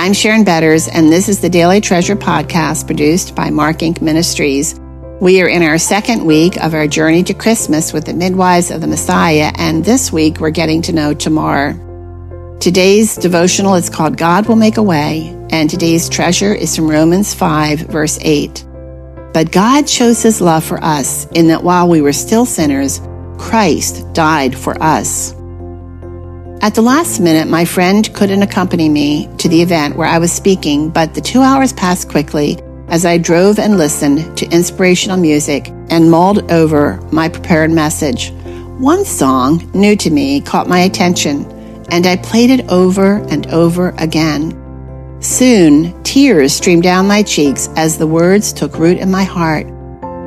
I'm Sharon Betters, and this is the Daily Treasure podcast produced by Mark Inc. Ministries. We are in our second week of our journey to Christmas with the midwives of the Messiah, and this week we're getting to know Tamar. Today's devotional is called God Will Make a Way, and today's treasure is from Romans 5, verse 8. But God shows his love for us in that while we were still sinners, Christ died for us. At the last minute, my friend couldn't accompany me to the event where I was speaking, but the two hours passed quickly as I drove and listened to inspirational music and mulled over my prepared message. One song, new to me, caught my attention, and I played it over and over again. Soon, tears streamed down my cheeks as the words took root in my heart.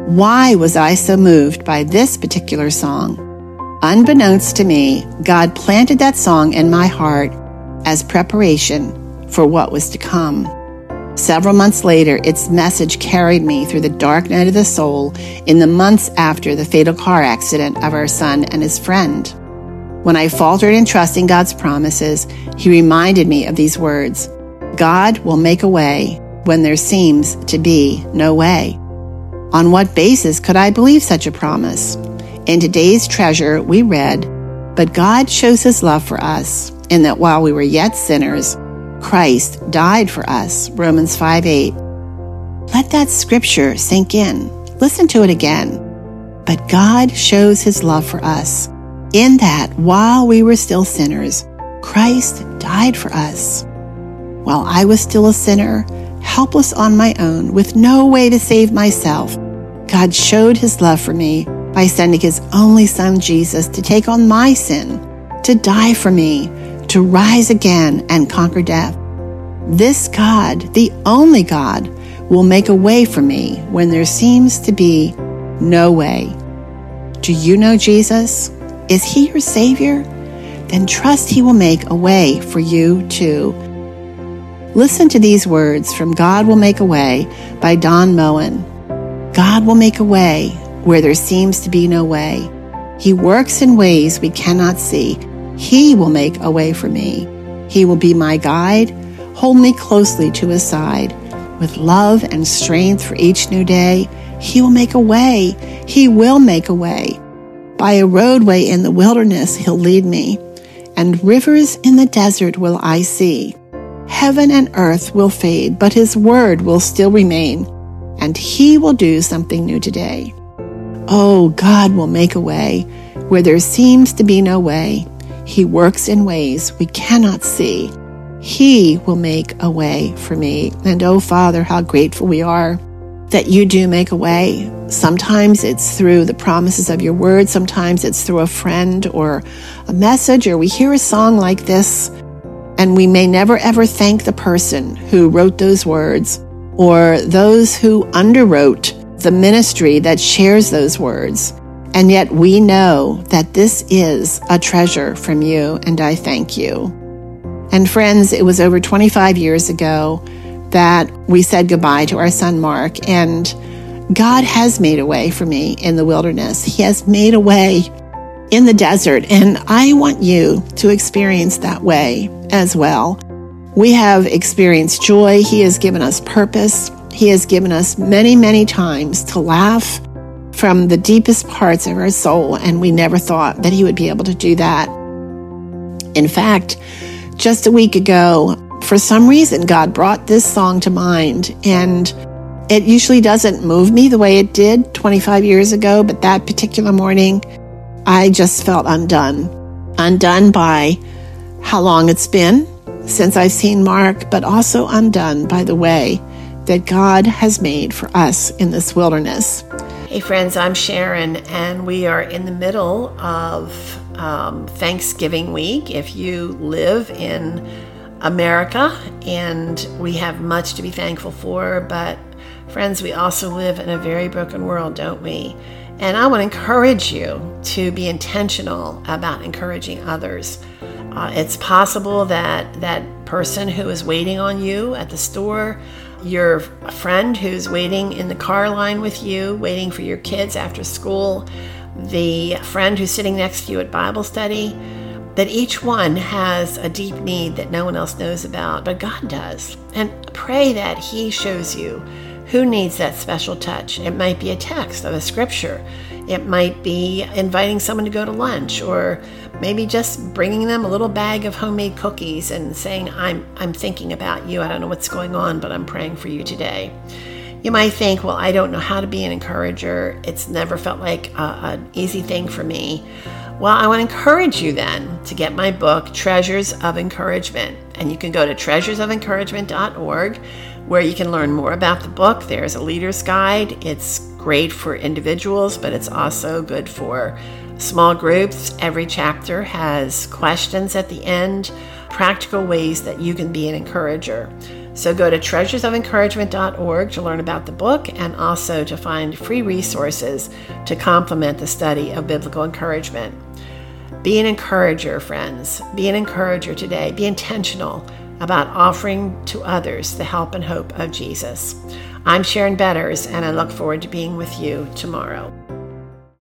Why was I so moved by this particular song? Unbeknownst to me, God planted that song in my heart as preparation for what was to come. Several months later, its message carried me through the dark night of the soul in the months after the fatal car accident of our son and his friend. When I faltered in trusting God's promises, He reminded me of these words God will make a way when there seems to be no way. On what basis could I believe such a promise? In today's treasure, we read, But God shows his love for us, in that while we were yet sinners, Christ died for us. Romans 5 8. Let that scripture sink in. Listen to it again. But God shows his love for us, in that while we were still sinners, Christ died for us. While I was still a sinner, helpless on my own, with no way to save myself, God showed his love for me by sending his only son Jesus to take on my sin, to die for me, to rise again and conquer death. This God, the only God, will make a way for me when there seems to be no way. Do you know Jesus? Is he your Savior? Then trust he will make a way for you too. Listen to these words from God Will Make a Way by Don Moen. God will make a way where there seems to be no way. He works in ways we cannot see. He will make a way for me. He will be my guide, hold me closely to his side. With love and strength for each new day, he will make a way. He will make a way. By a roadway in the wilderness, he'll lead me, and rivers in the desert will I see. Heaven and earth will fade, but his word will still remain, and he will do something new today. Oh, God will make a way where there seems to be no way. He works in ways we cannot see. He will make a way for me. And oh, Father, how grateful we are that you do make a way. Sometimes it's through the promises of your word, sometimes it's through a friend or a message, or we hear a song like this, and we may never ever thank the person who wrote those words or those who underwrote the ministry that shares those words. And yet we know that this is a treasure from you, and I thank you. And friends, it was over 25 years ago that we said goodbye to our son Mark, and God has made a way for me in the wilderness. He has made a way in the desert, and I want you to experience that way as well. We have experienced joy. He has given us purpose. He has given us many, many times to laugh from the deepest parts of our soul, and we never thought that He would be able to do that. In fact, just a week ago, for some reason, God brought this song to mind, and it usually doesn't move me the way it did 25 years ago, but that particular morning, I just felt undone. Undone by how long it's been since I've seen Mark, but also undone by the way that God has made for us in this wilderness. Hey, friends, I'm Sharon, and we are in the middle of um, Thanksgiving week. If you live in America, and we have much to be thankful for, but friends, we also live in a very broken world, don't we? And I want to encourage you to be intentional about encouraging others. Uh, it's possible that that person who is waiting on you at the store your friend who's waiting in the car line with you, waiting for your kids after school, the friend who's sitting next to you at Bible study, that each one has a deep need that no one else knows about, but God does. And pray that He shows you who needs that special touch. It might be a text of a scripture, it might be inviting someone to go to lunch, or maybe just bringing them a little bag of homemade cookies and saying, I'm, I'm thinking about you. I don't know what's going on, but I'm praying for you today. You might think, well, I don't know how to be an encourager. It's never felt like an easy thing for me. Well, I want to encourage you then to get my book, Treasures of Encouragement. And you can go to treasuresofencouragement.org where you can learn more about the book. There's a leader's guide. It's great for individuals, but it's also good for small groups. Every chapter has questions at the end, practical ways that you can be an encourager. So go to treasuresofencouragement.org to learn about the book and also to find free resources to complement the study of biblical encouragement. Be an encourager, friends. Be an encourager today. Be intentional about offering to others the help and hope of Jesus. I'm Sharon Betters, and I look forward to being with you tomorrow.